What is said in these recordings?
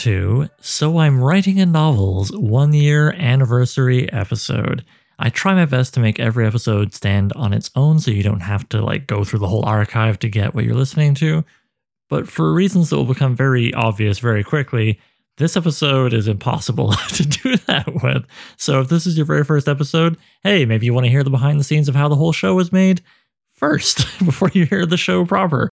To So I'm Writing a Novel's one year anniversary episode. I try my best to make every episode stand on its own so you don't have to like go through the whole archive to get what you're listening to. But for reasons that will become very obvious very quickly, this episode is impossible to do that with. So if this is your very first episode, hey, maybe you want to hear the behind the scenes of how the whole show was made first before you hear the show proper.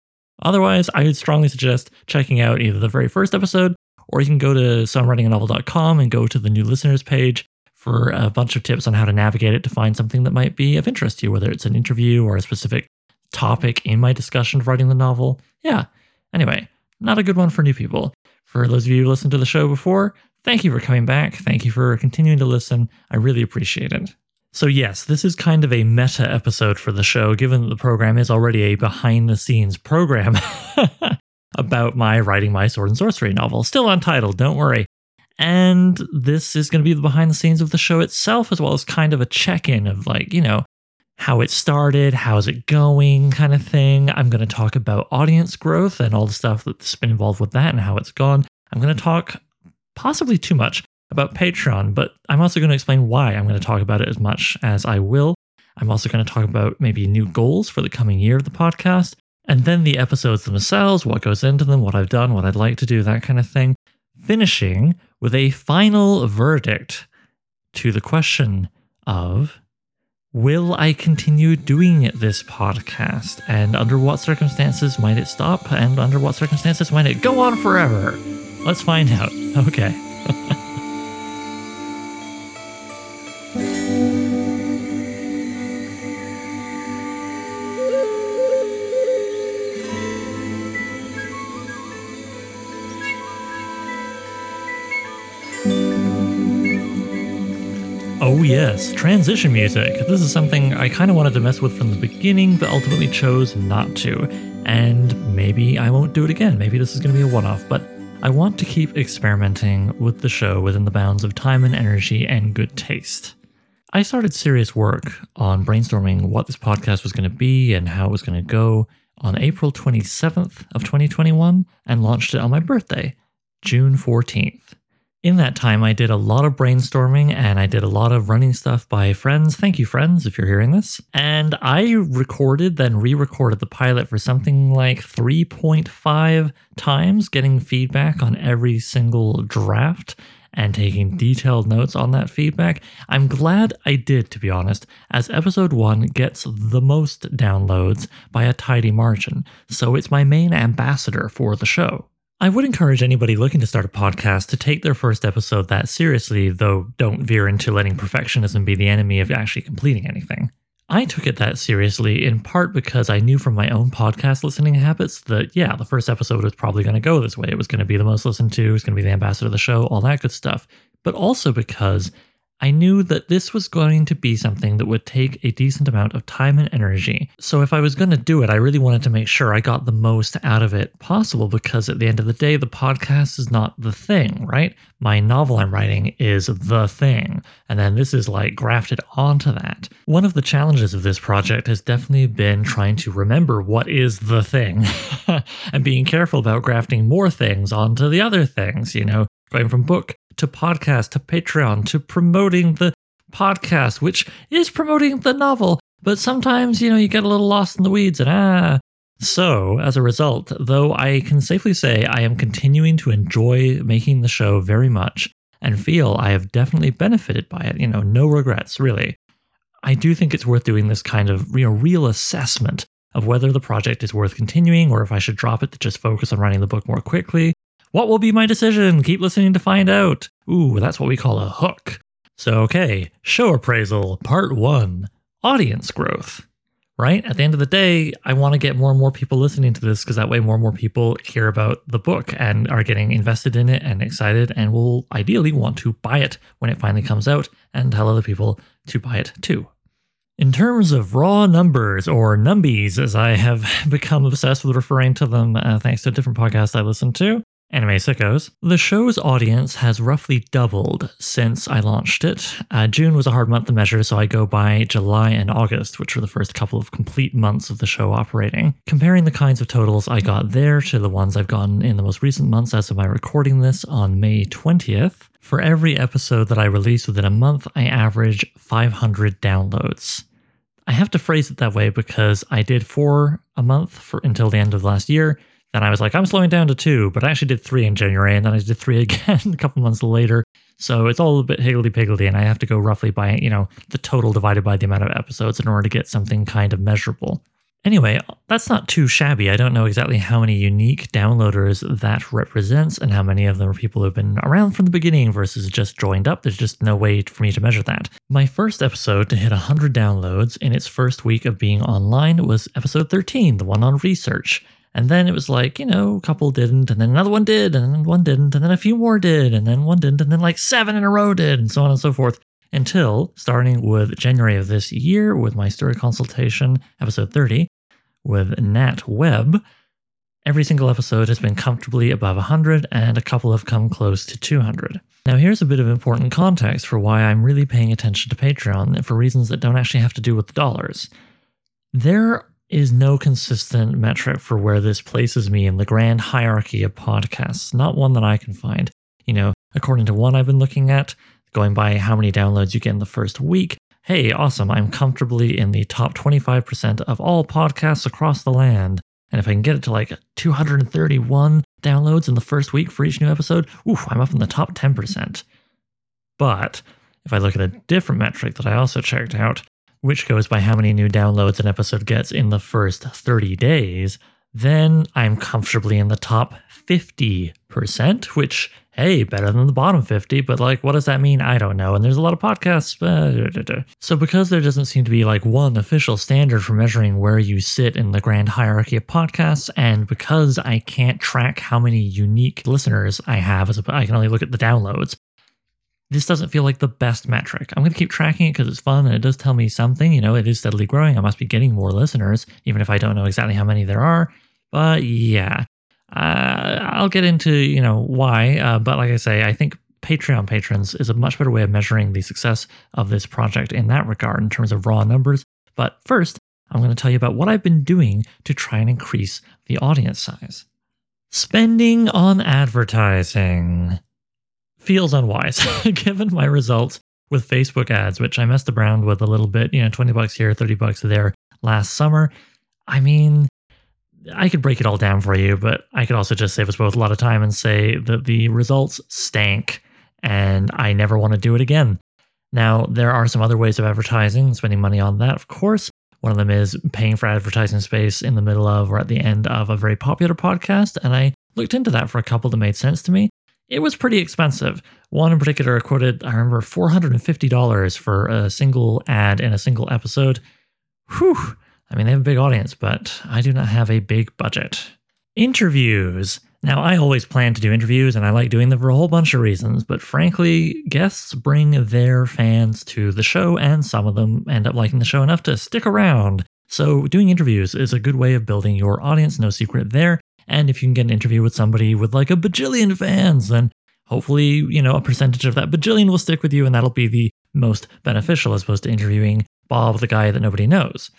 Otherwise, I would strongly suggest checking out either the very first episode or you can go to soimwritinganovel.com and go to the new listeners page for a bunch of tips on how to navigate it to find something that might be of interest to you, whether it's an interview or a specific topic in my discussion of writing the novel. Yeah. Anyway, not a good one for new people. For those of you who listened to the show before, thank you for coming back. Thank you for continuing to listen. I really appreciate it. So, yes, this is kind of a meta episode for the show, given that the program is already a behind the scenes program about my writing my sword and sorcery novel. Still untitled, don't worry. And this is going to be the behind the scenes of the show itself, as well as kind of a check in of like, you know, how it started, how's it going, kind of thing. I'm going to talk about audience growth and all the stuff that's been involved with that and how it's gone. I'm going to talk possibly too much about Patreon, but I'm also going to explain why I'm going to talk about it as much as I will. I'm also going to talk about maybe new goals for the coming year of the podcast, and then the episodes themselves, what goes into them, what I've done, what I'd like to do, that kind of thing. Finishing with a final verdict to the question of Will I continue doing this podcast? And under what circumstances might it stop? And under what circumstances might it go on forever? Let's find out. Okay. Oh, yes, transition music. This is something I kind of wanted to mess with from the beginning, but ultimately chose not to. And maybe I won't do it again. Maybe this is going to be a one off, but I want to keep experimenting with the show within the bounds of time and energy and good taste. I started serious work on brainstorming what this podcast was going to be and how it was going to go on April 27th of 2021 and launched it on my birthday, June 14th in that time, I did a lot of brainstorming and I did a lot of running stuff by friends. Thank you, friends, if you're hearing this. And I recorded, then re recorded the pilot for something like 3.5 times, getting feedback on every single draft and taking detailed notes on that feedback. I'm glad I did, to be honest, as episode one gets the most downloads by a tidy margin. So it's my main ambassador for the show. I would encourage anybody looking to start a podcast to take their first episode that seriously, though don't veer into letting perfectionism be the enemy of actually completing anything. I took it that seriously in part because I knew from my own podcast listening habits that, yeah, the first episode was probably going to go this way. It was going to be the most listened to, it was going to be the ambassador of the show, all that good stuff. But also because I knew that this was going to be something that would take a decent amount of time and energy. So if I was going to do it, I really wanted to make sure I got the most out of it possible because at the end of the day, the podcast is not the thing, right? My novel I'm writing is the thing. And then this is like grafted onto that. One of the challenges of this project has definitely been trying to remember what is the thing and being careful about grafting more things onto the other things, you know, going from book to podcast to Patreon to promoting the podcast, which is promoting the novel. But sometimes, you know, you get a little lost in the weeds and ah. So, as a result, though I can safely say I am continuing to enjoy making the show very much and feel I have definitely benefited by it, you know, no regrets, really. I do think it's worth doing this kind of you know, real assessment of whether the project is worth continuing or if I should drop it to just focus on writing the book more quickly what will be my decision? Keep listening to find out. Ooh, that's what we call a hook. So, okay, show appraisal, part one audience growth. Right? At the end of the day, I want to get more and more people listening to this because that way more and more people hear about the book and are getting invested in it and excited and will ideally want to buy it when it finally comes out and tell other people to buy it too. In terms of raw numbers, or numbies, as I have become obsessed with referring to them uh, thanks to different podcast I listen to, Anime Sickos. The show's audience has roughly doubled since I launched it. Uh, June was a hard month to measure, so I go by July and August, which were the first couple of complete months of the show operating. Comparing the kinds of totals I got there to the ones I've gotten in the most recent months as of my recording this on May 20th, for every episode that I release within a month, I average 500 downloads. I have to phrase it that way because I did four a month for until the end of last year then I was like, I'm slowing down to two, but I actually did three in January, and then I did three again a couple months later. So it's all a bit higgledy piggledy, and I have to go roughly by, you know, the total divided by the amount of episodes in order to get something kind of measurable. Anyway, that's not too shabby. I don't know exactly how many unique downloaders that represents and how many of them are people who have been around from the beginning versus just joined up. There's just no way for me to measure that. My first episode to hit 100 downloads in its first week of being online was episode 13, the one on research. And then it was like, you know, a couple didn't, and then another one did, and then one didn't, and then a few more did, and then one didn't, and then like seven in a row did, and so on and so forth. Until starting with January of this year with my story consultation, episode 30, with Nat Webb, every single episode has been comfortably above 100, and a couple have come close to 200. Now, here's a bit of important context for why I'm really paying attention to Patreon for reasons that don't actually have to do with the dollars. There is no consistent metric for where this places me in the grand hierarchy of podcasts, not one that I can find. You know, according to one I've been looking at, going by how many downloads you get in the first week, hey, awesome, I'm comfortably in the top 25% of all podcasts across the land. And if I can get it to like 231 downloads in the first week for each new episode, oof, I'm up in the top 10%. But if I look at a different metric that I also checked out, which goes by how many new downloads an episode gets in the first 30 days, then I'm comfortably in the top 50%, which, hey, better than the bottom 50, but like, what does that mean? I don't know. And there's a lot of podcasts. Uh, so, because there doesn't seem to be like one official standard for measuring where you sit in the grand hierarchy of podcasts, and because I can't track how many unique listeners I have, as a, I can only look at the downloads, this doesn't feel like the best metric. I'm going to keep tracking it because it's fun and it does tell me something. You know, it is steadily growing. I must be getting more listeners, even if I don't know exactly how many there are. But yeah, uh, I'll get into, you know, why. Uh, but like I say, I think Patreon patrons is a much better way of measuring the success of this project in that regard in terms of raw numbers. But first, I'm going to tell you about what I've been doing to try and increase the audience size. Spending on advertising feels unwise given my results with Facebook ads, which I messed around with a little bit, you know, 20 bucks here, 30 bucks there last summer. I mean, I could break it all down for you, but I could also just save us both a lot of time and say that the results stank and I never want to do it again. Now, there are some other ways of advertising, spending money on that, of course. One of them is paying for advertising space in the middle of or at the end of a very popular podcast. And I looked into that for a couple that made sense to me it was pretty expensive. One in particular quoted, I remember, $450 for a single ad in a single episode. Whew. I mean, they have a big audience, but I do not have a big budget. Interviews. Now, I always plan to do interviews and I like doing them for a whole bunch of reasons, but frankly, guests bring their fans to the show and some of them end up liking the show enough to stick around. So, doing interviews is a good way of building your audience, no secret there. And if you can get an interview with somebody with like a bajillion fans, then hopefully, you know, a percentage of that bajillion will stick with you and that'll be the most beneficial as opposed to interviewing Bob, the guy that nobody knows.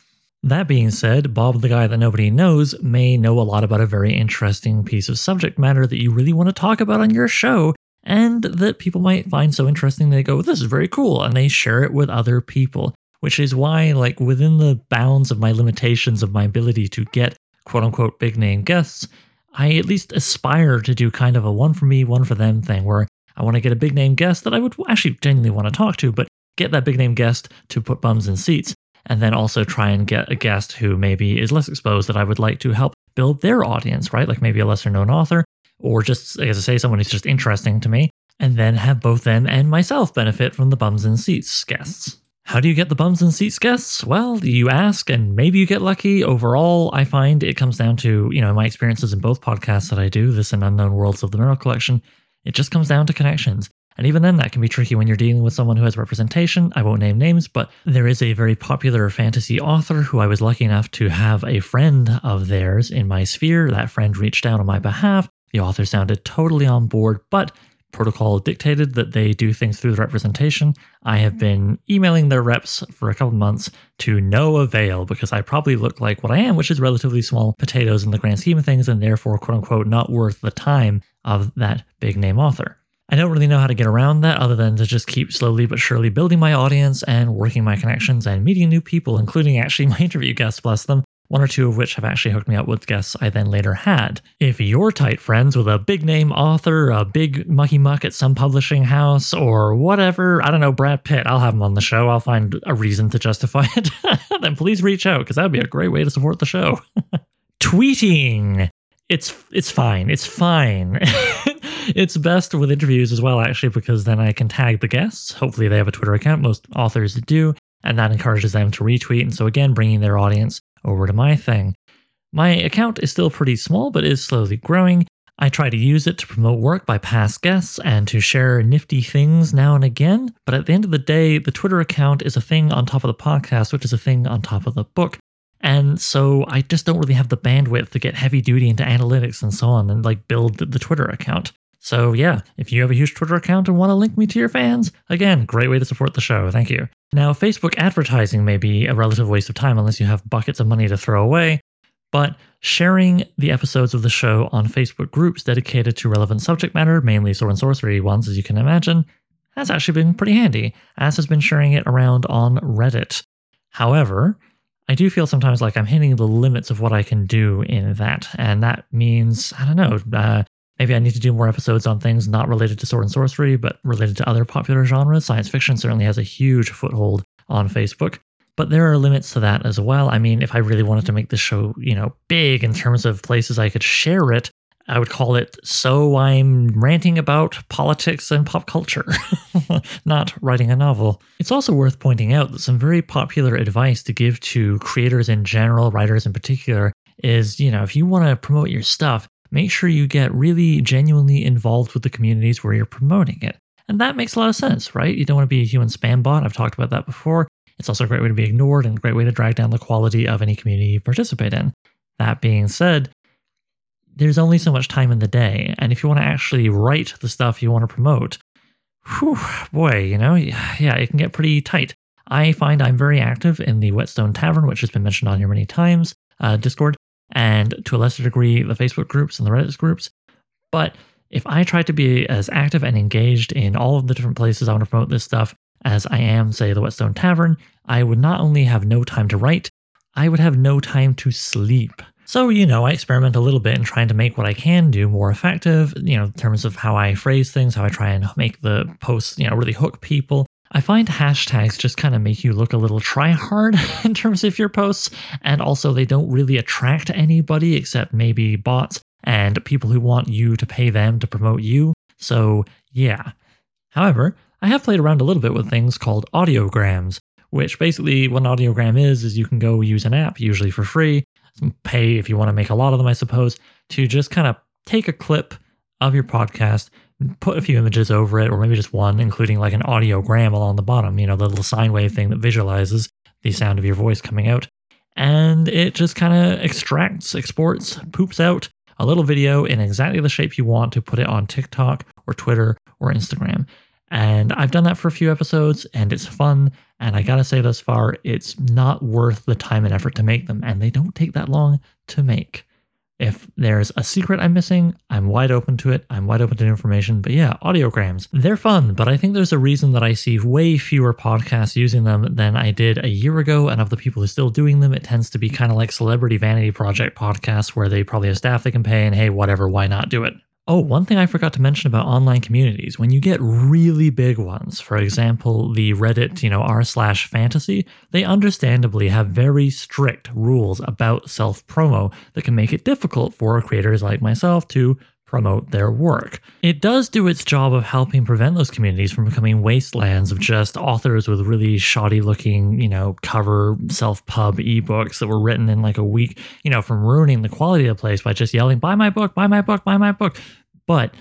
That being said, Bob, the guy that nobody knows, may know a lot about a very interesting piece of subject matter that you really want to talk about on your show, and that people might find so interesting they go, This is very cool, and they share it with other people. Which is why, like, within the bounds of my limitations of my ability to get quote unquote big name guests, I at least aspire to do kind of a one for me, one for them thing where I want to get a big name guest that I would actually genuinely want to talk to, but get that big name guest to put bums in seats, and then also try and get a guest who maybe is less exposed that I would like to help build their audience, right? Like maybe a lesser known author, or just, as I say, someone who's just interesting to me, and then have both them and myself benefit from the bums in seats guests. How do you get the bums and seats guests? Well, you ask and maybe you get lucky. Overall, I find it comes down to, you know, my experiences in both podcasts that I do, this and Unknown Worlds of the Merril Collection. It just comes down to connections. And even then, that can be tricky when you're dealing with someone who has representation. I won't name names, but there is a very popular fantasy author who I was lucky enough to have a friend of theirs in my sphere. That friend reached out on my behalf. The author sounded totally on board, but protocol dictated that they do things through the representation. I have been emailing their reps for a couple months to no avail because I probably look like what I am, which is relatively small potatoes in the grand scheme of things, and therefore, quote unquote, not worth the time of that big name author. I don't really know how to get around that other than to just keep slowly but surely building my audience and working my connections and meeting new people, including actually my interview guests, bless them, one or two of which have actually hooked me up with guests I then later had. If you're tight friends with a big name author, a big mucky muck at some publishing house, or whatever, I don't know, Brad Pitt, I'll have him on the show. I'll find a reason to justify it. then please reach out because that would be a great way to support the show. Tweeting. It's it's fine. It's fine. it's best with interviews as well, actually, because then I can tag the guests. Hopefully, they have a Twitter account. Most authors do, and that encourages them to retweet. And so, again, bringing their audience over to my thing. My account is still pretty small, but is slowly growing. I try to use it to promote work by past guests and to share nifty things now and again. But at the end of the day, the Twitter account is a thing on top of the podcast, which is a thing on top of the book. And so I just don't really have the bandwidth to get heavy duty into analytics and so on and like build the Twitter account. So yeah, if you have a huge Twitter account and want to link me to your fans, again, great way to support the show. Thank you. Now, Facebook advertising may be a relative waste of time unless you have buckets of money to throw away, but sharing the episodes of the show on Facebook groups dedicated to relevant subject matter, mainly sword and sorcery ones, as you can imagine, has actually been pretty handy, as has been sharing it around on Reddit. However, I do feel sometimes like I'm hitting the limits of what I can do in that, and that means, I don't know, uh, Maybe I need to do more episodes on things not related to sword and sorcery, but related to other popular genres. Science fiction certainly has a huge foothold on Facebook. But there are limits to that as well. I mean, if I really wanted to make this show, you know, big in terms of places I could share it, I would call it So I'm Ranting About Politics and Pop Culture, not writing a novel. It's also worth pointing out that some very popular advice to give to creators in general, writers in particular, is, you know, if you want to promote your stuff, make sure you get really genuinely involved with the communities where you're promoting it. And that makes a lot of sense, right? You don't want to be a human spam bot. I've talked about that before. It's also a great way to be ignored and a great way to drag down the quality of any community you participate in. That being said, there's only so much time in the day. And if you want to actually write the stuff you want to promote, whew, boy, you know, yeah, it can get pretty tight. I find I'm very active in the Whetstone Tavern, which has been mentioned on here many times, uh, Discord, and to a lesser degree, the Facebook groups and the Reddit groups. But if I try to be as active and engaged in all of the different places I want to promote this stuff as I am, say, the Whetstone Tavern, I would not only have no time to write, I would have no time to sleep. So, you know, I experiment a little bit in trying to make what I can do more effective, you know, in terms of how I phrase things, how I try and make the posts, you know, really hook people. I find hashtags just kind of make you look a little try hard in terms of your posts, and also they don't really attract anybody except maybe bots and people who want you to pay them to promote you. So, yeah. However, I have played around a little bit with things called audiograms, which basically what an audiogram is is you can go use an app, usually for free, pay if you want to make a lot of them, I suppose, to just kind of take a clip of your podcast put a few images over it, or maybe just one, including like an audiogram along the bottom, you know, the little sine wave thing that visualizes the sound of your voice coming out. And it just kind of extracts, exports, poops out a little video in exactly the shape you want to put it on TikTok or Twitter or Instagram. And I've done that for a few episodes and it's fun. And I gotta say, thus far, it's not worth the time and effort to make them. And they don't take that long to make. If there's a secret I'm missing, I'm wide open to it. I'm wide open to information. But yeah, audiograms, they're fun, but I think there's a reason that I see way fewer podcasts using them than I did a year ago. And of the people who are still doing them, it tends to be kind of like celebrity vanity project podcasts where they probably have staff they can pay and hey, whatever, why not do it? Oh, one thing I forgot to mention about online communities, when you get really big ones, for example, the Reddit, you know, r slash fantasy, they understandably have very strict rules about self promo that can make it difficult for creators like myself to promote their work. It does do its job of helping prevent those communities from becoming wastelands of just authors with really shoddy looking, you know, cover self pub ebooks that were written in like a week, you know, from ruining the quality of the place by just yelling, buy my book, buy my book, buy my book. But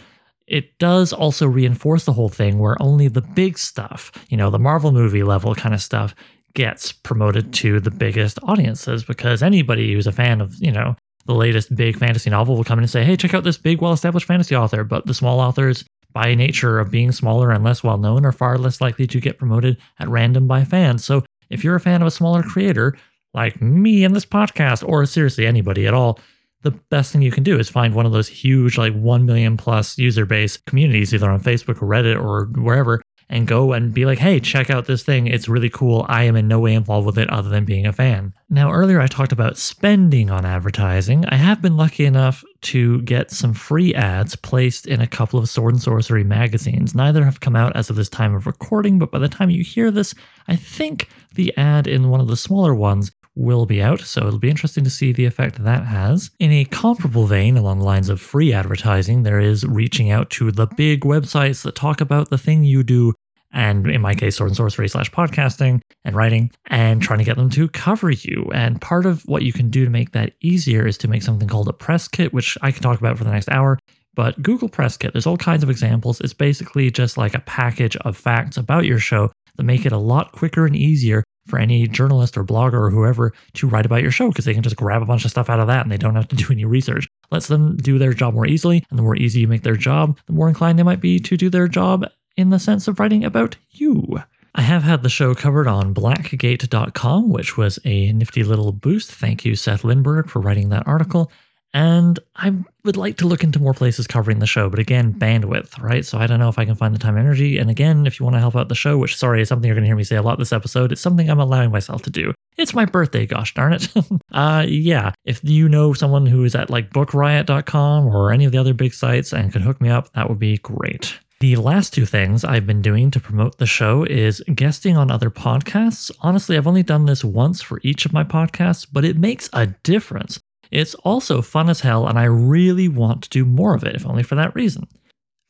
it does also reinforce the whole thing where only the big stuff, you know, the Marvel movie level kind of stuff gets promoted to the biggest audiences because anybody who's a fan of, you know, the latest big fantasy novel will come in and say, hey, check out this big, well established fantasy author. But the small authors, by nature of being smaller and less well known, are far less likely to get promoted at random by fans. So if you're a fan of a smaller creator, like me in this podcast, or seriously anybody at all, the best thing you can do is find one of those huge, like 1 million plus user base communities, either on Facebook or Reddit or wherever, and go and be like, hey, check out this thing. It's really cool. I am in no way involved with it other than being a fan. Now, earlier I talked about spending on advertising. I have been lucky enough to get some free ads placed in a couple of Sword and Sorcery magazines. Neither have come out as of this time of recording, but by the time you hear this, I think the ad in one of the smaller ones will be out, so it'll be interesting to see the effect that has. In a comparable vein, along the lines of free advertising, there is reaching out to the big websites that talk about the thing you do, and in my case, sword and sorcery slash podcasting and writing, and trying to get them to cover you. And part of what you can do to make that easier is to make something called a press kit, which I can talk about for the next hour. But Google Press Kit, there's all kinds of examples. It's basically just like a package of facts about your show that make it a lot quicker and easier for any journalist or blogger or whoever to write about your show because they can just grab a bunch of stuff out of that and they don't have to do any research. Lets them do their job more easily, and the more easy you make their job, the more inclined they might be to do their job in the sense of writing about you. I have had the show covered on blackgate.com, which was a nifty little boost. Thank you, Seth Lindberg, for writing that article. And I would like to look into more places covering the show, but again, bandwidth, right? So I don't know if I can find the time and energy. And again, if you want to help out the show, which sorry is something you're going to hear me say a lot this episode, it's something I'm allowing myself to do. It's my birthday, gosh darn it. uh, yeah, if you know someone who is at like bookriot.com or any of the other big sites and could hook me up, that would be great. The last two things I've been doing to promote the show is guesting on other podcasts. Honestly, I've only done this once for each of my podcasts, but it makes a difference. It's also fun as hell, and I really want to do more of it, if only for that reason.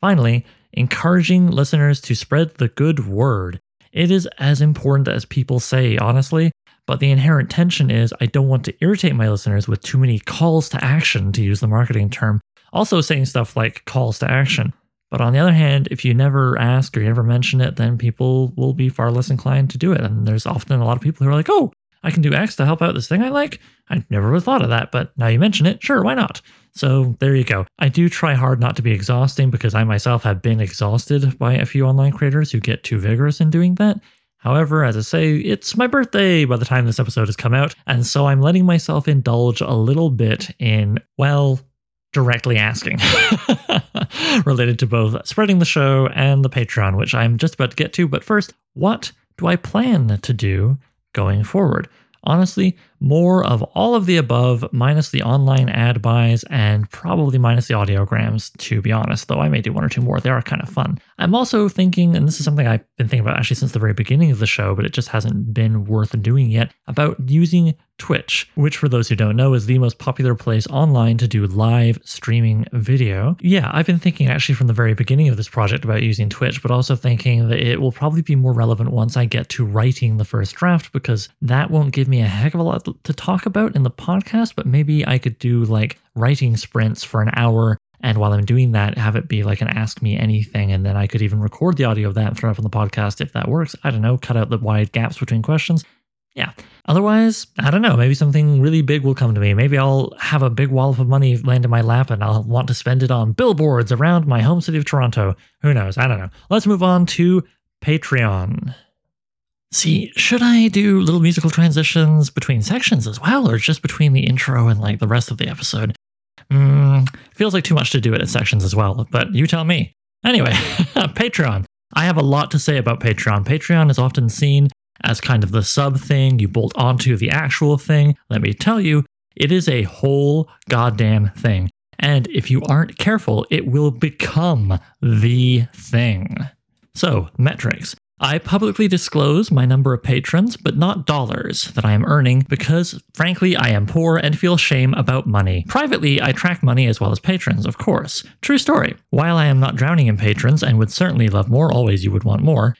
Finally, encouraging listeners to spread the good word. It is as important as people say, honestly, but the inherent tension is I don't want to irritate my listeners with too many calls to action, to use the marketing term. Also, saying stuff like calls to action. But on the other hand, if you never ask or you never mention it, then people will be far less inclined to do it. And there's often a lot of people who are like, oh, I can do X to help out this thing I like. I never would have thought of that, but now you mention it, sure, why not? So there you go. I do try hard not to be exhausting because I myself have been exhausted by a few online creators who get too vigorous in doing that. However, as I say, it's my birthday by the time this episode has come out, and so I'm letting myself indulge a little bit in, well, directly asking related to both spreading the show and the Patreon, which I'm just about to get to. But first, what do I plan to do going forward. Honestly, more of all of the above, minus the online ad buys and probably minus the audiograms, to be honest, though I may do one or two more. They are kind of fun. I'm also thinking, and this is something I've been thinking about actually since the very beginning of the show, but it just hasn't been worth doing yet, about using Twitch, which for those who don't know is the most popular place online to do live streaming video. Yeah, I've been thinking actually from the very beginning of this project about using Twitch, but also thinking that it will probably be more relevant once I get to writing the first draft because that won't give me a heck of a lot to talk about in the podcast, but maybe I could do like writing sprints for an hour and while I'm doing that, have it be like an ask me anything. And then I could even record the audio of that and throw it up on the podcast if that works. I don't know, cut out the wide gaps between questions yeah. Otherwise, I don't know. Maybe something really big will come to me. Maybe I'll have a big wall of money land in my lap and I'll want to spend it on billboards around my home city of Toronto. Who knows? I don't know. Let's move on to Patreon. See, should I do little musical transitions between sections as well, or just between the intro and like the rest of the episode? Mm, feels like too much to do it in sections as well, but you tell me. Anyway, Patreon. I have a lot to say about Patreon. Patreon is often seen as kind of the sub thing you bolt onto the actual thing. Let me tell you, it is a whole goddamn thing. And if you aren't careful, it will become the thing. So, metrics. I publicly disclose my number of patrons, but not dollars that I am earning because, frankly, I am poor and feel shame about money. Privately, I track money as well as patrons, of course. True story. While I am not drowning in patrons and would certainly love more, always you would want more,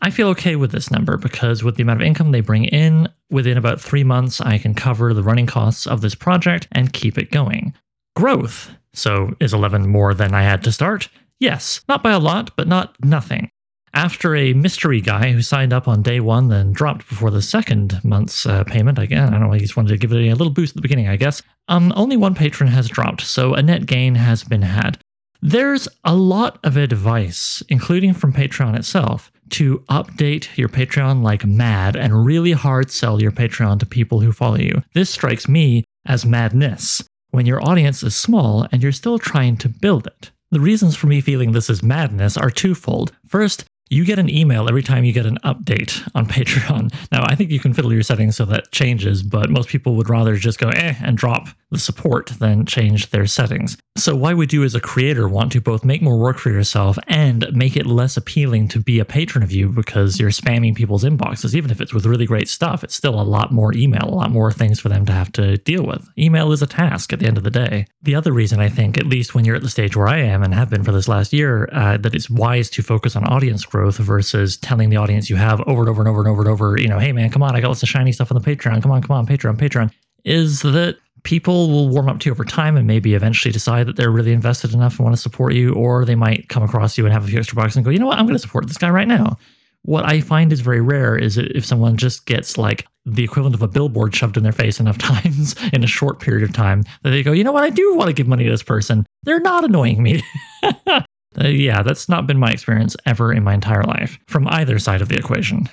I feel okay with this number because with the amount of income they bring in, within about three months, I can cover the running costs of this project and keep it going. Growth. So, is 11 more than I had to start? Yes, not by a lot, but not nothing. After a mystery guy who signed up on day one, then dropped before the second month's uh, payment. Again, I don't know, he just wanted to give it a little boost at the beginning, I guess. Um, only one patron has dropped, so a net gain has been had. There's a lot of advice, including from Patreon itself, to update your Patreon like mad and really hard sell your Patreon to people who follow you. This strikes me as madness when your audience is small and you're still trying to build it. The reasons for me feeling this is madness are twofold. First, you get an email every time you get an update on Patreon. Now, I think you can fiddle your settings so that changes, but most people would rather just go eh and drop the support than change their settings. So, why would you as a creator want to both make more work for yourself and make it less appealing to be a patron of you because you're spamming people's inboxes? Even if it's with really great stuff, it's still a lot more email, a lot more things for them to have to deal with. Email is a task at the end of the day. The other reason I think, at least when you're at the stage where I am and have been for this last year, uh, that it's wise to focus on audience growth versus telling the audience you have over and over and over and over and over, you know, hey man, come on, I got lots of shiny stuff on the Patreon. Come on, come on, Patreon, Patreon. Is that people will warm up to you over time and maybe eventually decide that they're really invested enough and want to support you, or they might come across you and have a few extra bucks and go, you know what, I'm going to support this guy right now. What I find is very rare is if someone just gets like the equivalent of a billboard shoved in their face enough times in a short period of time that they go, you know what, I do want to give money to this person. They're not annoying me. uh, yeah, that's not been my experience ever in my entire life from either side of the equation.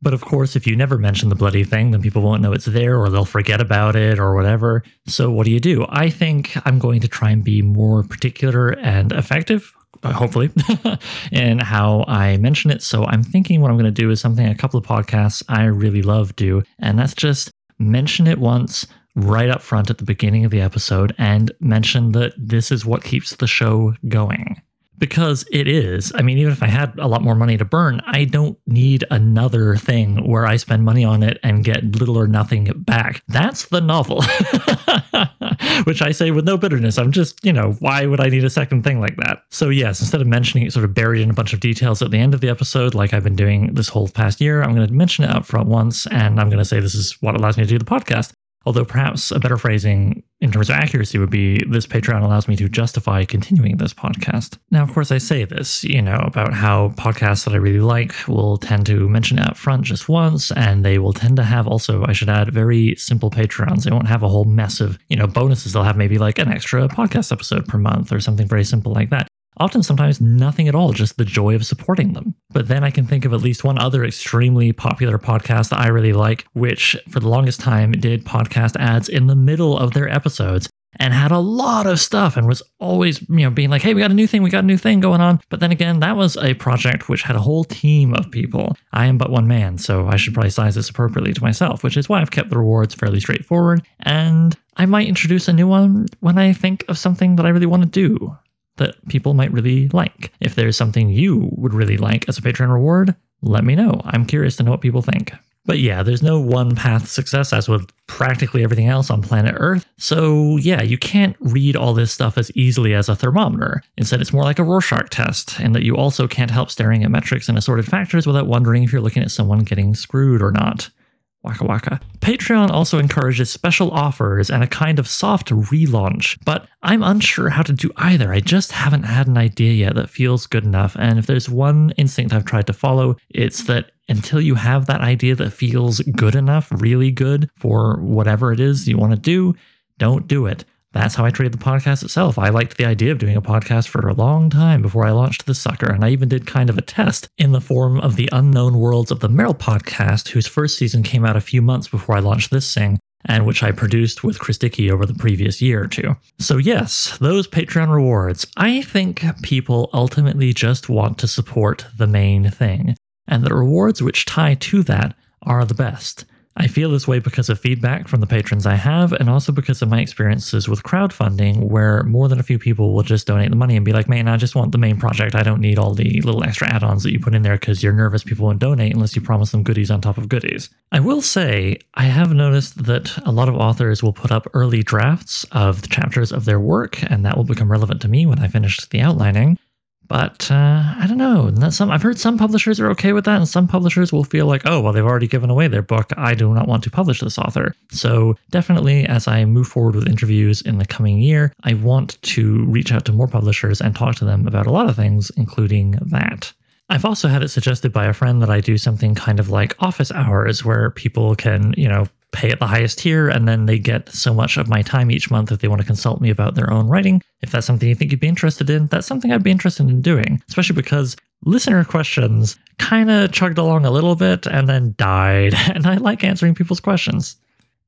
But of course, if you never mention the bloody thing, then people won't know it's there or they'll forget about it or whatever. So, what do you do? I think I'm going to try and be more particular and effective, uh, hopefully, in how I mention it. So, I'm thinking what I'm going to do is something a couple of podcasts I really love do, and that's just mention it once right up front at the beginning of the episode and mention that this is what keeps the show going because it is. I mean, even if I had a lot more money to burn, I don't need another thing where I spend money on it and get little or nothing back. That's the novel, which I say with no bitterness. I'm just, you know, why would I need a second thing like that? So, yes, instead of mentioning it sort of buried in a bunch of details at the end of the episode, like I've been doing this whole past year, I'm going to mention it up front once and I'm going to say this is what allows me to do the podcast. Although perhaps a better phrasing in terms of accuracy would be this Patreon allows me to justify continuing this podcast. Now, of course, I say this, you know, about how podcasts that I really like will tend to mention it up front just once, and they will tend to have also, I should add, very simple Patreons. They won't have a whole mess of, you know, bonuses. They'll have maybe like an extra podcast episode per month or something very simple like that. Often, sometimes nothing at all, just the joy of supporting them. But then I can think of at least one other extremely popular podcast that I really like, which for the longest time did podcast ads in the middle of their episodes and had a lot of stuff and was always, you know, being like, hey, we got a new thing, we got a new thing going on. But then again, that was a project which had a whole team of people. I am but one man, so I should probably size this appropriately to myself, which is why I've kept the rewards fairly straightforward. And I might introduce a new one when I think of something that I really want to do that people might really like. If there's something you would really like as a Patreon reward, let me know. I'm curious to know what people think. But yeah, there's no one path to success as with practically everything else on planet Earth. So yeah, you can't read all this stuff as easily as a thermometer. Instead, it's more like a Rorschach test, and that you also can't help staring at metrics and assorted factors without wondering if you're looking at someone getting screwed or not. Waka waka. Patreon also encourages special offers and a kind of soft relaunch, but I'm unsure how to do either. I just haven't had an idea yet that feels good enough. And if there's one instinct I've tried to follow, it's that until you have that idea that feels good enough, really good for whatever it is you want to do, don't do it that's how I treated the podcast itself. I liked the idea of doing a podcast for a long time before I launched this sucker, and I even did kind of a test in the form of the Unknown Worlds of the Merril podcast, whose first season came out a few months before I launched this thing, and which I produced with Chris Dickey over the previous year or two. So, yes, those Patreon rewards, I think people ultimately just want to support the main thing, and the rewards which tie to that are the best. I feel this way because of feedback from the patrons I have, and also because of my experiences with crowdfunding, where more than a few people will just donate the money and be like, man, I just want the main project. I don't need all the little extra add ons that you put in there because you're nervous people won't donate unless you promise them goodies on top of goodies. I will say, I have noticed that a lot of authors will put up early drafts of the chapters of their work, and that will become relevant to me when I finish the outlining. But uh, I don't know. Some I've heard some publishers are okay with that, and some publishers will feel like, oh, well, they've already given away their book. I do not want to publish this author. So definitely, as I move forward with interviews in the coming year, I want to reach out to more publishers and talk to them about a lot of things, including that. I've also had it suggested by a friend that I do something kind of like office hours where people can, you know, pay at the highest tier and then they get so much of my time each month if they want to consult me about their own writing. If that's something you think you'd be interested in, that's something I'd be interested in doing, especially because listener questions kind of chugged along a little bit and then died, and I like answering people's questions.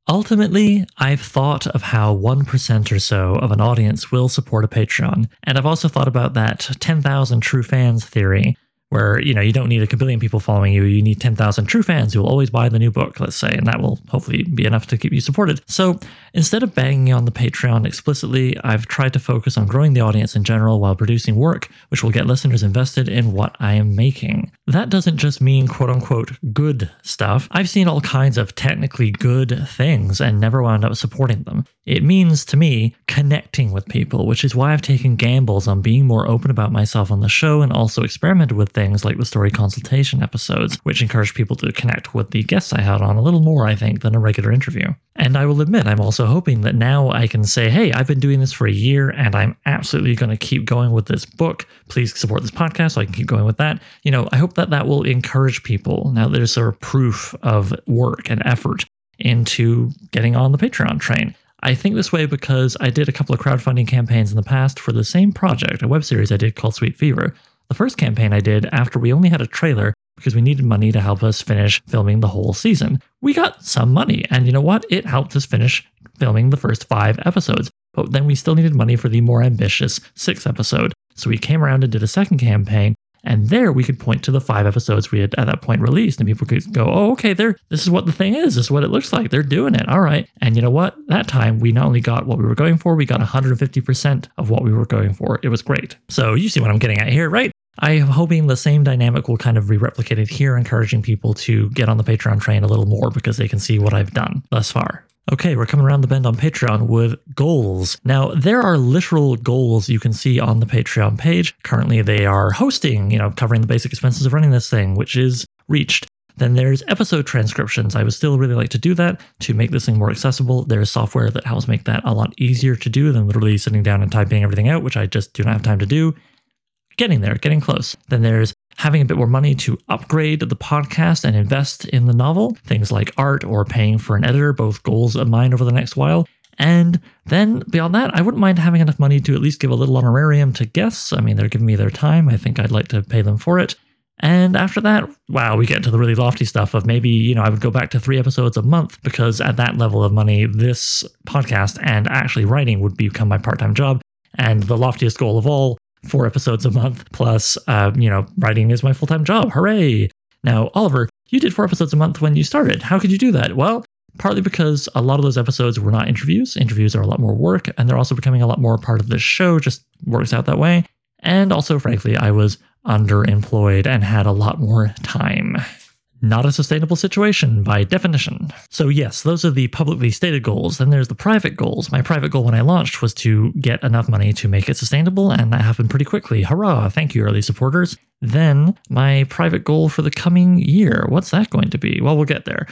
Ultimately, I've thought of how 1% or so of an audience will support a Patreon, and I've also thought about that 10,000 true fans theory where you know you don't need a billion people following you. You need 10,000 true fans who will always buy the new book let's say and that will hopefully be enough to keep you supported. So instead of banging on the patreon explicitly i've tried to focus on growing the audience in general while producing work which will get listeners invested in what i am making that doesn't just mean quote unquote good stuff i've seen all kinds of technically good things and never wound up supporting them it means to me connecting with people which is why i've taken gambles on being more open about myself on the show and also experimented with things like the story consultation episodes, which encourage people to connect with the guests I had on a little more, I think, than a regular interview. And I will admit, I'm also hoping that now I can say, hey, I've been doing this for a year and I'm absolutely going to keep going with this book. Please support this podcast so I can keep going with that. You know, I hope that that will encourage people. Now there's sort of proof of work and effort into getting on the Patreon train. I think this way because I did a couple of crowdfunding campaigns in the past for the same project, a web series I did called Sweet Fever. The first campaign I did after we only had a trailer because we needed money to help us finish filming the whole season. We got some money, and you know what? It helped us finish filming the first five episodes. But then we still needed money for the more ambitious sixth episode. So we came around and did a second campaign, and there we could point to the five episodes we had at that point released, and people could go, oh, okay, there, this is what the thing is. This is what it looks like. They're doing it. All right. And you know what? That time we not only got what we were going for, we got 150% of what we were going for. It was great. So you see what I'm getting at here, right? I'm hoping the same dynamic will kind of be replicated here, encouraging people to get on the Patreon train a little more because they can see what I've done thus far. Okay, we're coming around the bend on Patreon with goals. Now, there are literal goals you can see on the Patreon page. Currently, they are hosting, you know, covering the basic expenses of running this thing, which is reached. Then there's episode transcriptions. I would still really like to do that to make this thing more accessible. There's software that helps make that a lot easier to do than literally sitting down and typing everything out, which I just do not have time to do getting there, getting close. Then there's having a bit more money to upgrade the podcast and invest in the novel, things like art or paying for an editor, both goals of mine over the next while. And then beyond that, I wouldn't mind having enough money to at least give a little honorarium to guests. I mean, they're giving me their time. I think I'd like to pay them for it. And after that, wow, we get to the really lofty stuff of maybe, you know, I would go back to three episodes a month because at that level of money, this podcast and actually writing would become my part time job. And the loftiest goal of all four episodes a month plus, uh, you know, writing is my full time job. Hooray! Now, Oliver, you did four episodes a month when you started. How could you do that? Well, partly because a lot of those episodes were not interviews. Interviews are a lot more work, and they're also becoming a lot more part of the show, just works out that way. And also, frankly, I was underemployed and had a lot more time not a sustainable situation by definition. So, yes, those are the publicly stated goals. Then there's the private goals. My private goal when I launched was to get enough money to make it sustainable, and that happened pretty quickly. Hurrah! Thank you, early supporters. Then, my private goal for the coming year. What's that going to be? Well, we'll get there.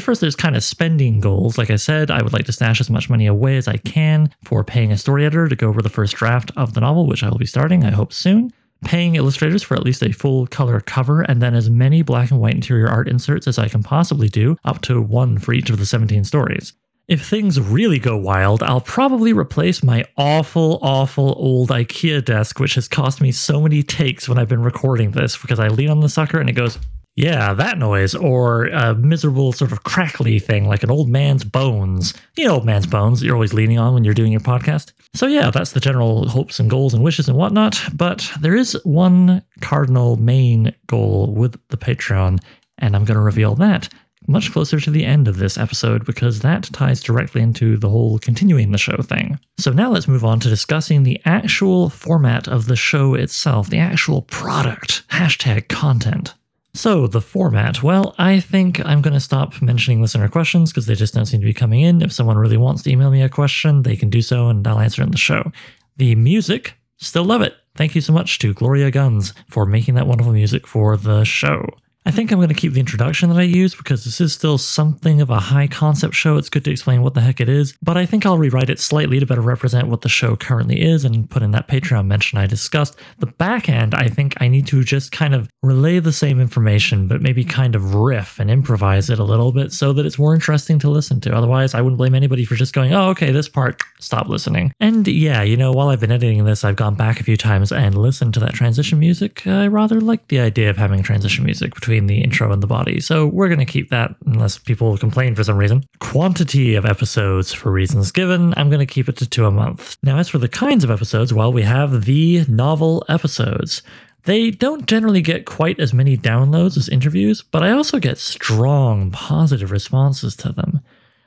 First, there's kind of spending goals. Like I said, I would like to stash as much money away as I can for paying a story editor to go over the first draft of the novel, which I will be starting, I hope, soon paying illustrators for at least a full color cover, and then as many black and white interior art inserts as I can possibly do, up to one for each of the 17 stories. If things really go wild, I'll probably replace my awful, awful old IKEA desk, which has cost me so many takes when I've been recording this because I lean on the sucker and it goes yeah, that noise, or a miserable sort of crackly thing like an old man's bones. You know, old man's bones you're always leaning on when you're doing your podcast. So, yeah, that's the general hopes and goals and wishes and whatnot. But there is one cardinal main goal with the Patreon, and I'm going to reveal that much closer to the end of this episode because that ties directly into the whole continuing the show thing. So now let's move on to discussing the actual format of the show itself, the actual product, hashtag content. So, the format. Well, I think I'm going to stop mentioning listener questions because they just don't seem to be coming in. If someone really wants to email me a question, they can do so and I'll answer it in the show. The music, still love it. Thank you so much to Gloria Guns for making that wonderful music for the show. I think I'm going to keep the introduction that I use because this is still something of a high concept show. It's good to explain what the heck it is, but I think I'll rewrite it slightly to better represent what the show currently is and put in that Patreon mention I discussed. The back end, I think I need to just kind of relay the same information, but maybe kind of riff and improvise it a little bit so that it's more interesting to listen to. Otherwise, I wouldn't blame anybody for just going, oh, okay, this part, stop listening. And yeah, you know, while I've been editing this, I've gone back a few times and listened to that transition music. I rather like the idea of having transition music between between the intro and the body. So we're going to keep that unless people complain for some reason. Quantity of episodes for reasons given, I'm going to keep it to two a month. Now, as for the kinds of episodes, well, we have the novel episodes. They don't generally get quite as many downloads as interviews, but I also get strong positive responses to them.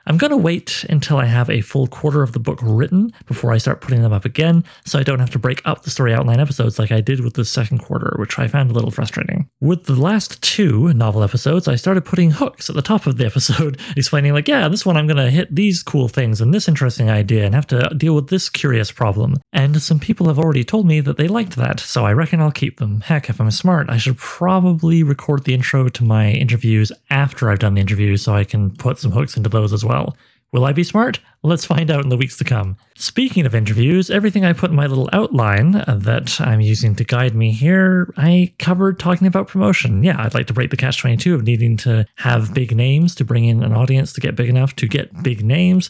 I'm going to wait until I have a full quarter of the book written before I start putting them up again, so I don't have to break up the story outline episodes like I did with the second quarter, which I found a little frustrating. With the last two novel episodes, I started putting hooks at the top of the episode, explaining, like, yeah, this one I'm going to hit these cool things and this interesting idea and have to deal with this curious problem. And some people have already told me that they liked that, so I reckon I'll keep them. Heck, if I'm smart, I should probably record the intro to my interviews after I've done the interviews so I can put some hooks into those as well well. Will I be smart? Let's find out in the weeks to come. Speaking of interviews, everything I put in my little outline that I'm using to guide me here, I covered talking about promotion. Yeah, I'd like to break the catch 22 of needing to have big names to bring in an audience to get big enough to get big names.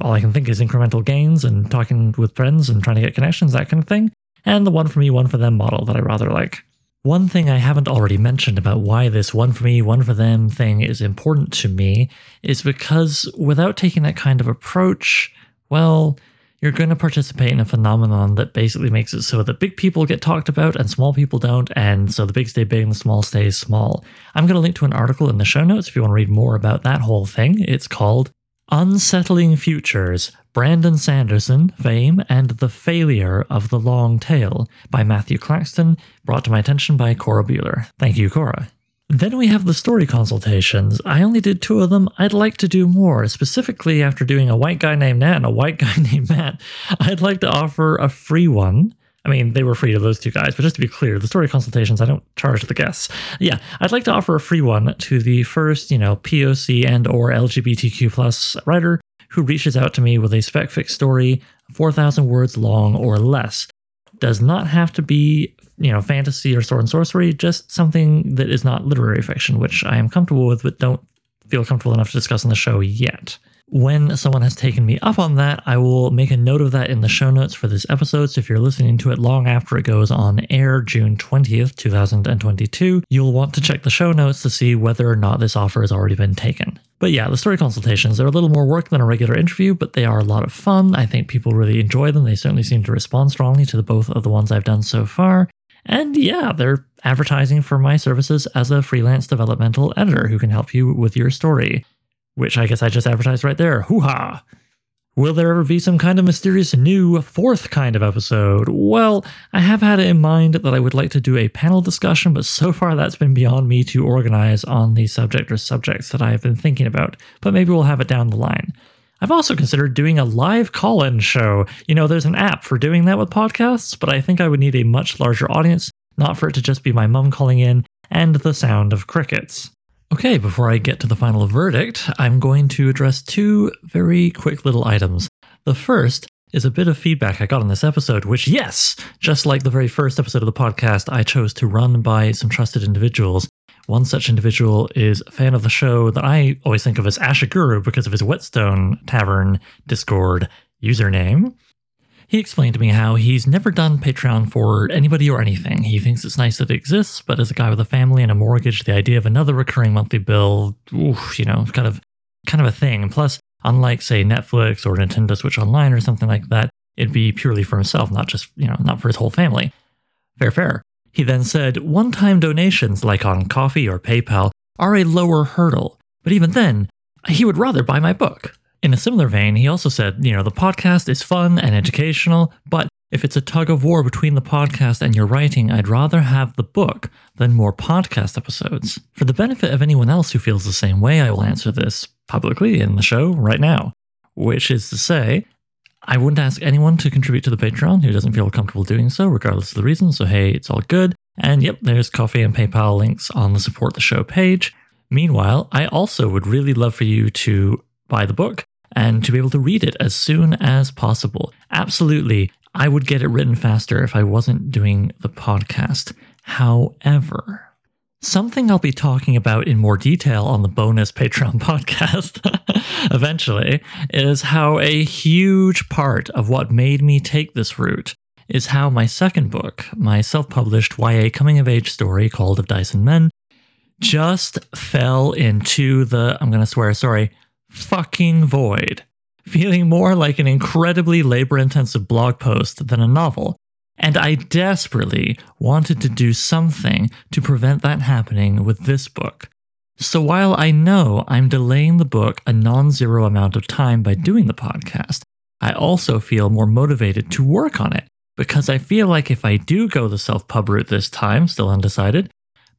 All I can think is incremental gains and talking with friends and trying to get connections, that kind of thing. And the one for me, one for them model that I rather like. One thing I haven't already mentioned about why this one for me, one for them thing is important to me is because without taking that kind of approach, well, you're going to participate in a phenomenon that basically makes it so that big people get talked about and small people don't, and so the big stay big and the small stays small. I'm going to link to an article in the show notes if you want to read more about that whole thing. It's called Unsettling Futures Brandon Sanderson, Fame, and the Failure of the Long Tail by Matthew Claxton, brought to my attention by Cora Bueller. Thank you, Cora. Then we have the story consultations. I only did two of them. I'd like to do more. Specifically, after doing a white guy named Nat and a white guy named Matt, I'd like to offer a free one. I mean, they were free to those two guys, but just to be clear, the story consultations, I don't charge the guests. Yeah, I'd like to offer a free one to the first, you know, POC and or LGBTQ plus writer who reaches out to me with a spec fic story, 4,000 words long or less. Does not have to be, you know, fantasy or sword and sorcery, just something that is not literary fiction, which I am comfortable with, but don't feel comfortable enough to discuss on the show yet. When someone has taken me up on that, I will make a note of that in the show notes for this episode. So if you're listening to it long after it goes on air, June 20th, 2022, you'll want to check the show notes to see whether or not this offer has already been taken. But yeah, the story consultations, they're a little more work than a regular interview, but they are a lot of fun. I think people really enjoy them. They certainly seem to respond strongly to the both of the ones I've done so far. And yeah, they're advertising for my services as a freelance developmental editor who can help you with your story which I guess I just advertised right there. Hoo ha! Will there ever be some kind of mysterious new fourth kind of episode? Well, I have had it in mind that I would like to do a panel discussion, but so far that's been beyond me to organize on the subject or subjects that I have been thinking about. But maybe we'll have it down the line. I've also considered doing a live call in show. You know, there's an app for doing that with podcasts, but I think I would need a much larger audience, not for it to just be my mum calling in and the sound of crickets. Okay, before I get to the final verdict, I'm going to address two very quick little items. The first is a bit of feedback I got on this episode, which, yes, just like the very first episode of the podcast, I chose to run by some trusted individuals. One such individual is a fan of the show that I always think of as Ashigaru because of his Whetstone Tavern Discord username. He explained to me how he's never done Patreon for anybody or anything. He thinks it's nice that it exists, but as a guy with a family and a mortgage, the idea of another recurring monthly bill, oof, you know, kind of kind of a thing. And plus, unlike say Netflix or Nintendo Switch Online or something like that, it'd be purely for himself, not just, you know, not for his whole family. Fair, fair. He then said one time donations like on Ko-fi or PayPal are a lower hurdle, but even then, he would rather buy my book. In a similar vein, he also said, you know, the podcast is fun and educational, but if it's a tug of war between the podcast and your writing, I'd rather have the book than more podcast episodes. For the benefit of anyone else who feels the same way, I will answer this publicly in the show right now, which is to say, I wouldn't ask anyone to contribute to the Patreon who doesn't feel comfortable doing so, regardless of the reason. So, hey, it's all good. And yep, there's Ko-fi and PayPal links on the support the show page. Meanwhile, I also would really love for you to buy the book and to be able to read it as soon as possible. Absolutely, I would get it written faster if I wasn't doing the podcast. However, something I'll be talking about in more detail on the bonus Patreon podcast eventually is how a huge part of what made me take this route is how my second book, my self published YA coming of age story called Of Dyson Men, just fell into the, I'm going to swear, sorry, fucking void, feeling more like an incredibly labor intensive blog post than a novel. And I desperately wanted to do something to prevent that happening with this book. So while I know I'm delaying the book a non zero amount of time by doing the podcast, I also feel more motivated to work on it because I feel like if I do go the self pub route this time, still undecided,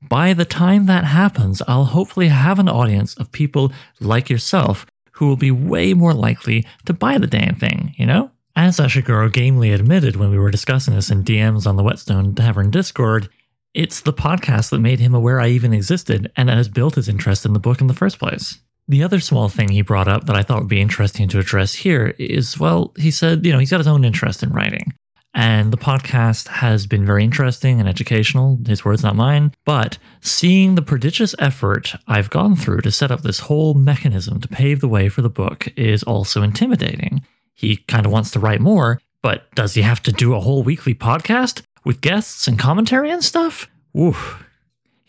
by the time that happens, I'll hopefully have an audience of people like yourself who will be way more likely to buy the damn thing, you know? As Ashigaru gamely admitted when we were discussing this in DMs on the Whetstone Tavern Discord, it's the podcast that made him aware I even existed and that has built his interest in the book in the first place. The other small thing he brought up that I thought would be interesting to address here is well, he said, you know, he's got his own interest in writing. And the podcast has been very interesting and educational, his words, not mine. But seeing the prodigious effort I've gone through to set up this whole mechanism to pave the way for the book is also intimidating. He kind of wants to write more, but does he have to do a whole weekly podcast with guests and commentary and stuff? Oof.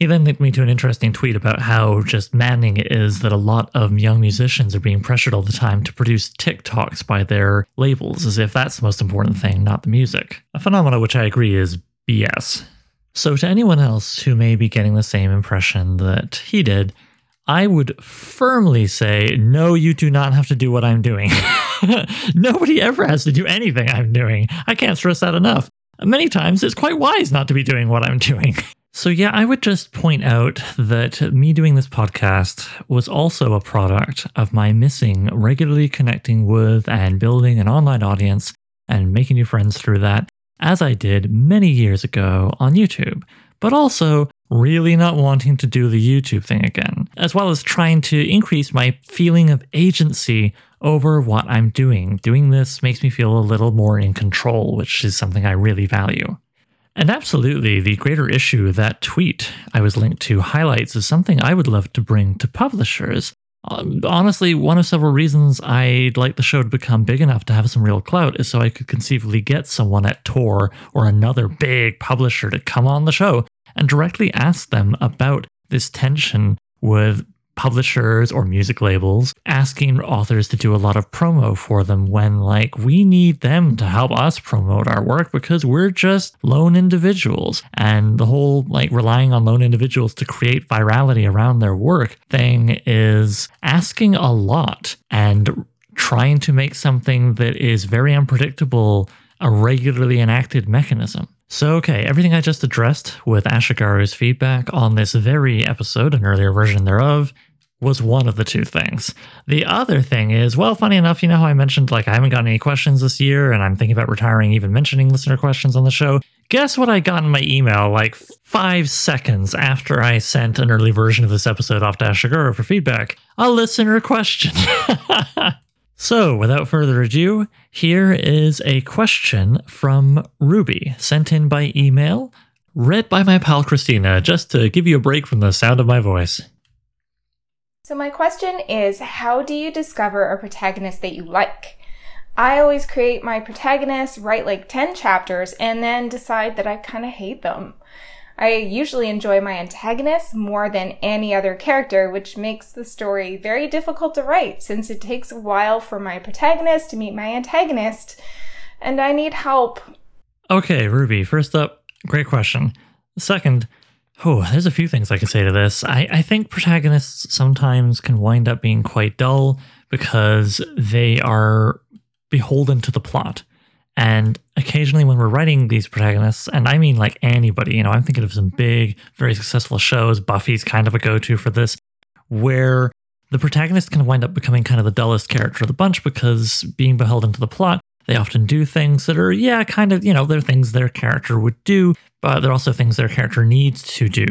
He then linked me to an interesting tweet about how just maddening it is that a lot of young musicians are being pressured all the time to produce TikToks by their labels, as if that's the most important thing, not the music. A phenomenon which I agree is BS. So, to anyone else who may be getting the same impression that he did, I would firmly say, no, you do not have to do what I'm doing. Nobody ever has to do anything I'm doing. I can't stress that enough. Many times it's quite wise not to be doing what I'm doing. So, yeah, I would just point out that me doing this podcast was also a product of my missing regularly connecting with and building an online audience and making new friends through that, as I did many years ago on YouTube, but also really not wanting to do the YouTube thing again, as well as trying to increase my feeling of agency over what I'm doing. Doing this makes me feel a little more in control, which is something I really value. And absolutely, the greater issue that tweet I was linked to highlights is something I would love to bring to publishers. Um, honestly, one of several reasons I'd like the show to become big enough to have some real clout is so I could conceivably get someone at Tor or another big publisher to come on the show and directly ask them about this tension with publishers or music labels asking authors to do a lot of promo for them when like we need them to help us promote our work because we're just lone individuals and the whole like relying on lone individuals to create virality around their work thing is asking a lot and trying to make something that is very unpredictable a regularly enacted mechanism. So, okay, everything I just addressed with Ashigaru's feedback on this very episode, an earlier version thereof, was one of the two things. The other thing is, well, funny enough, you know how I mentioned like I haven't gotten any questions this year and I'm thinking about retiring even mentioning listener questions on the show? Guess what I got in my email like five seconds after I sent an early version of this episode off to Ashigaru for feedback? A listener question. so, without further ado, here is a question from Ruby sent in by email, read by my pal Christina, just to give you a break from the sound of my voice. So, my question is How do you discover a protagonist that you like? I always create my protagonists, write like 10 chapters, and then decide that I kind of hate them. I usually enjoy my antagonist more than any other character, which makes the story very difficult to write since it takes a while for my protagonist to meet my antagonist, and I need help. Okay, Ruby, first up, great question. Second, Oh, there's a few things I could say to this. I, I think protagonists sometimes can wind up being quite dull because they are beholden to the plot. And occasionally, when we're writing these protagonists, and I mean like anybody, you know, I'm thinking of some big, very successful shows. Buffy's kind of a go to for this, where the protagonist can wind up becoming kind of the dullest character of the bunch because being beholden to the plot, They often do things that are, yeah, kind of, you know, they're things their character would do, but they're also things their character needs to do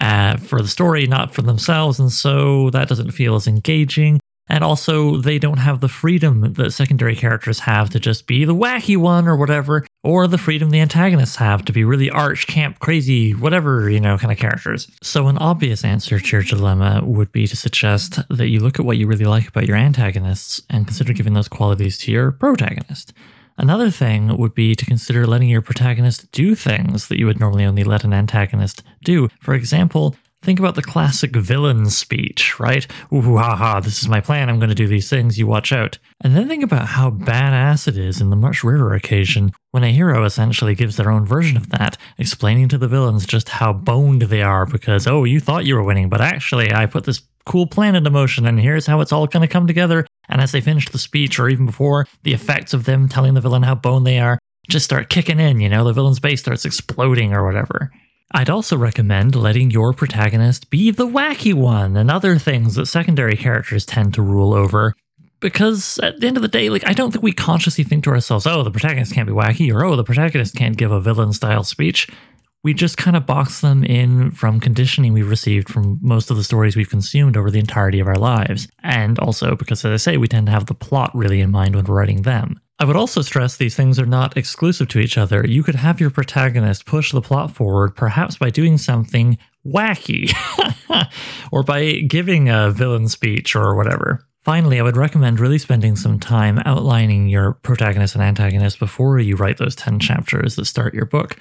uh, for the story, not for themselves. And so that doesn't feel as engaging. And also, they don't have the freedom that secondary characters have to just be the wacky one or whatever, or the freedom the antagonists have to be really arch, camp, crazy, whatever, you know, kind of characters. So, an obvious answer to your dilemma would be to suggest that you look at what you really like about your antagonists and consider giving those qualities to your protagonist. Another thing would be to consider letting your protagonist do things that you would normally only let an antagonist do. For example, Think about the classic villain speech, right? Ooh, ha ha, this is my plan, I'm going to do these things, you watch out. And then think about how badass it is in the much rarer occasion when a hero essentially gives their own version of that, explaining to the villains just how boned they are because, oh, you thought you were winning, but actually I put this cool plan into motion and here's how it's all going to come together. And as they finish the speech, or even before, the effects of them telling the villain how boned they are just start kicking in, you know, the villain's base starts exploding or whatever. I'd also recommend letting your protagonist be the wacky one and other things that secondary characters tend to rule over. Because at the end of the day, like I don't think we consciously think to ourselves, oh, the protagonist can't be wacky, or oh, the protagonist can't give a villain style speech. We just kind of box them in from conditioning we've received from most of the stories we've consumed over the entirety of our lives. And also because, as I say, we tend to have the plot really in mind when writing them. I would also stress these things are not exclusive to each other. You could have your protagonist push the plot forward, perhaps by doing something wacky, or by giving a villain speech or whatever. Finally, I would recommend really spending some time outlining your protagonist and antagonist before you write those 10 chapters that start your book,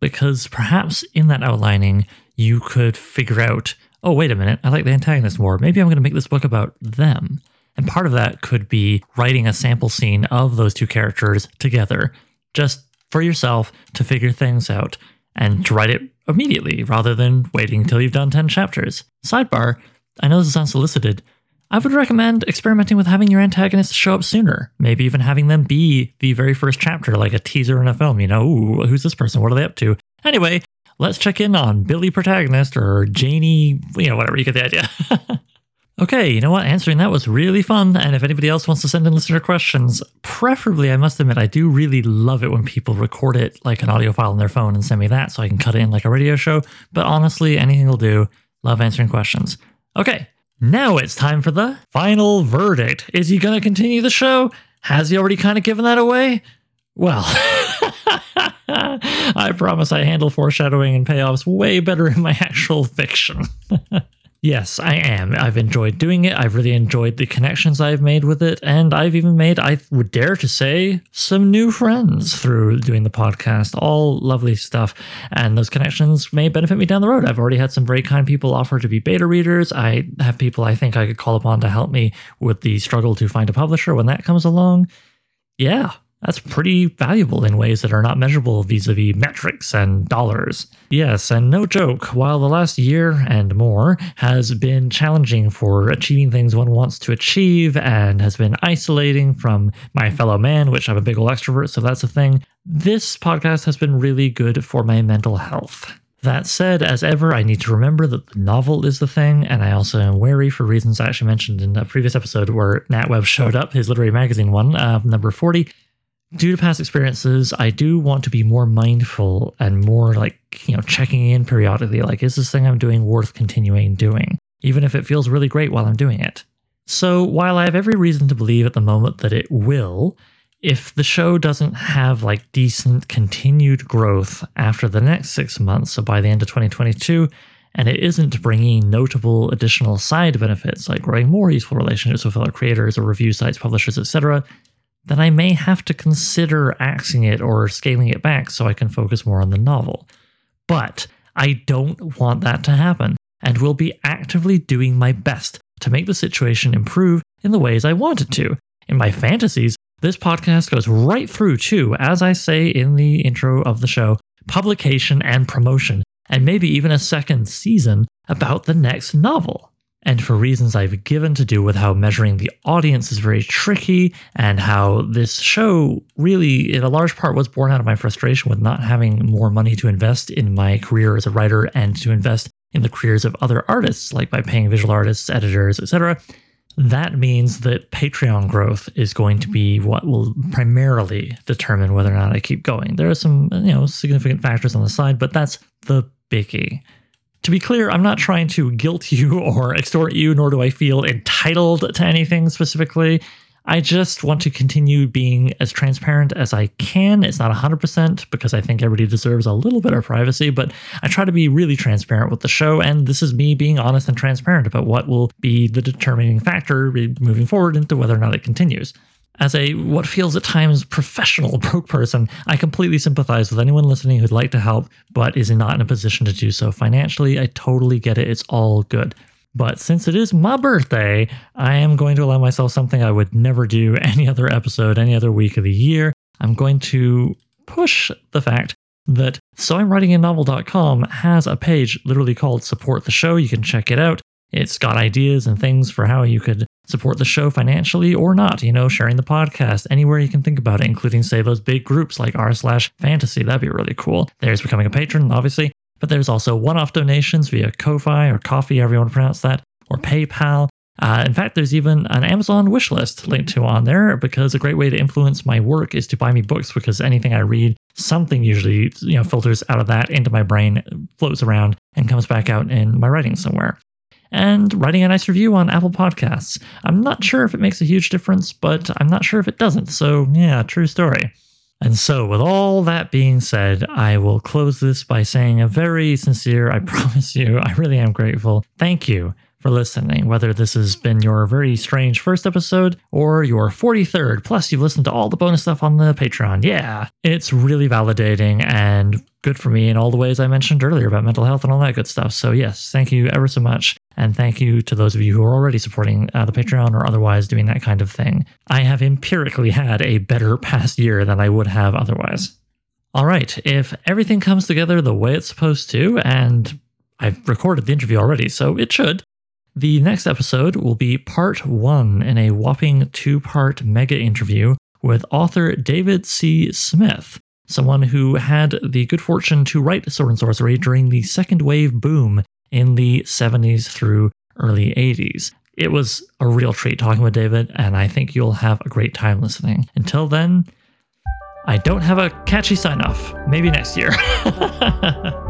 because perhaps in that outlining, you could figure out oh, wait a minute, I like the antagonist more. Maybe I'm going to make this book about them. And part of that could be writing a sample scene of those two characters together, just for yourself to figure things out and to write it immediately rather than waiting until you've done 10 chapters. Sidebar, I know this is unsolicited. I would recommend experimenting with having your antagonists show up sooner. Maybe even having them be the very first chapter, like a teaser in a film. You know, Ooh, who's this person? What are they up to? Anyway, let's check in on Billy protagonist or Janie, you know, whatever, you get the idea. Okay, you know what? Answering that was really fun. And if anybody else wants to send in listener questions, preferably, I must admit, I do really love it when people record it like an audio file on their phone and send me that so I can cut it in like a radio show. But honestly, anything will do. Love answering questions. Okay, now it's time for the final verdict. Is he going to continue the show? Has he already kind of given that away? Well, I promise I handle foreshadowing and payoffs way better in my actual fiction. Yes, I am. I've enjoyed doing it. I've really enjoyed the connections I've made with it. And I've even made, I would dare to say, some new friends through doing the podcast. All lovely stuff. And those connections may benefit me down the road. I've already had some very kind people offer to be beta readers. I have people I think I could call upon to help me with the struggle to find a publisher when that comes along. Yeah, that's pretty valuable in ways that are not measurable vis a vis metrics and dollars. Yes, and no joke, while the last year and more has been challenging for achieving things one wants to achieve and has been isolating from my fellow man, which I'm a big old extrovert, so that's a thing, this podcast has been really good for my mental health. That said, as ever, I need to remember that the novel is the thing, and I also am wary for reasons I actually mentioned in a previous episode where Nat Webb showed up, his literary magazine one, uh, number 40 due to past experiences, I do want to be more mindful and more like, you know, checking in periodically. Like, is this thing I'm doing worth continuing doing? Even if it feels really great while I'm doing it. So, while I have every reason to believe at the moment that it will, if the show doesn't have like decent continued growth after the next six months, so by the end of 2022, and it isn't bringing notable additional side benefits like growing more useful relationships with fellow creators or review sites, publishers, etc., then I may have to consider axing it or scaling it back so I can focus more on the novel. But I don't want that to happen, and will be actively doing my best to make the situation improve in the ways I want it to. In my fantasies, this podcast goes right through to, as I say in the intro of the show, publication and promotion, and maybe even a second season about the next novel. And for reasons I've given to do with how measuring the audience is very tricky, and how this show really, in a large part, was born out of my frustration with not having more money to invest in my career as a writer and to invest in the careers of other artists, like by paying visual artists, editors, etc. that means that Patreon growth is going to be what will primarily determine whether or not I keep going. There are some, you know, significant factors on the side, but that's the biggie. To be clear, I'm not trying to guilt you or extort you, nor do I feel entitled to anything specifically. I just want to continue being as transparent as I can. It's not 100% because I think everybody deserves a little bit of privacy, but I try to be really transparent with the show. And this is me being honest and transparent about what will be the determining factor moving forward into whether or not it continues. As a what feels at times professional broke person, I completely sympathize with anyone listening who'd like to help but is not in a position to do so financially. I totally get it. It's all good. But since it is my birthday, I am going to allow myself something I would never do any other episode, any other week of the year. I'm going to push the fact that soimwritinganovel.com has a page literally called Support the Show. You can check it out. It's got ideas and things for how you could support the show financially or not, you know, sharing the podcast anywhere you can think about it, including, say, those big groups like r slash fantasy. That'd be really cool. There's becoming a patron, obviously. But there's also one off donations via Ko-Fi or Coffee, to pronounce that, or PayPal. Uh, in fact, there's even an Amazon wish list linked to on there because a great way to influence my work is to buy me books because anything I read, something usually you know filters out of that into my brain, floats around, and comes back out in my writing somewhere. And writing a nice review on Apple Podcasts. I'm not sure if it makes a huge difference, but I'm not sure if it doesn't. So, yeah, true story. And so, with all that being said, I will close this by saying a very sincere, I promise you, I really am grateful. Thank you for listening, whether this has been your very strange first episode or your 43rd, plus you've listened to all the bonus stuff on the Patreon. Yeah, it's really validating and good for me in all the ways I mentioned earlier about mental health and all that good stuff. So, yes, thank you ever so much. And thank you to those of you who are already supporting uh, the Patreon or otherwise doing that kind of thing. I have empirically had a better past year than I would have otherwise. All right, if everything comes together the way it's supposed to, and I've recorded the interview already, so it should, the next episode will be part one in a whopping two part mega interview with author David C. Smith, someone who had the good fortune to write Sword and Sorcery during the second wave boom in the 70s through early 80s. It was a real treat talking with David, and I think you'll have a great time listening. Until then, I don't have a catchy sign off. Maybe next year.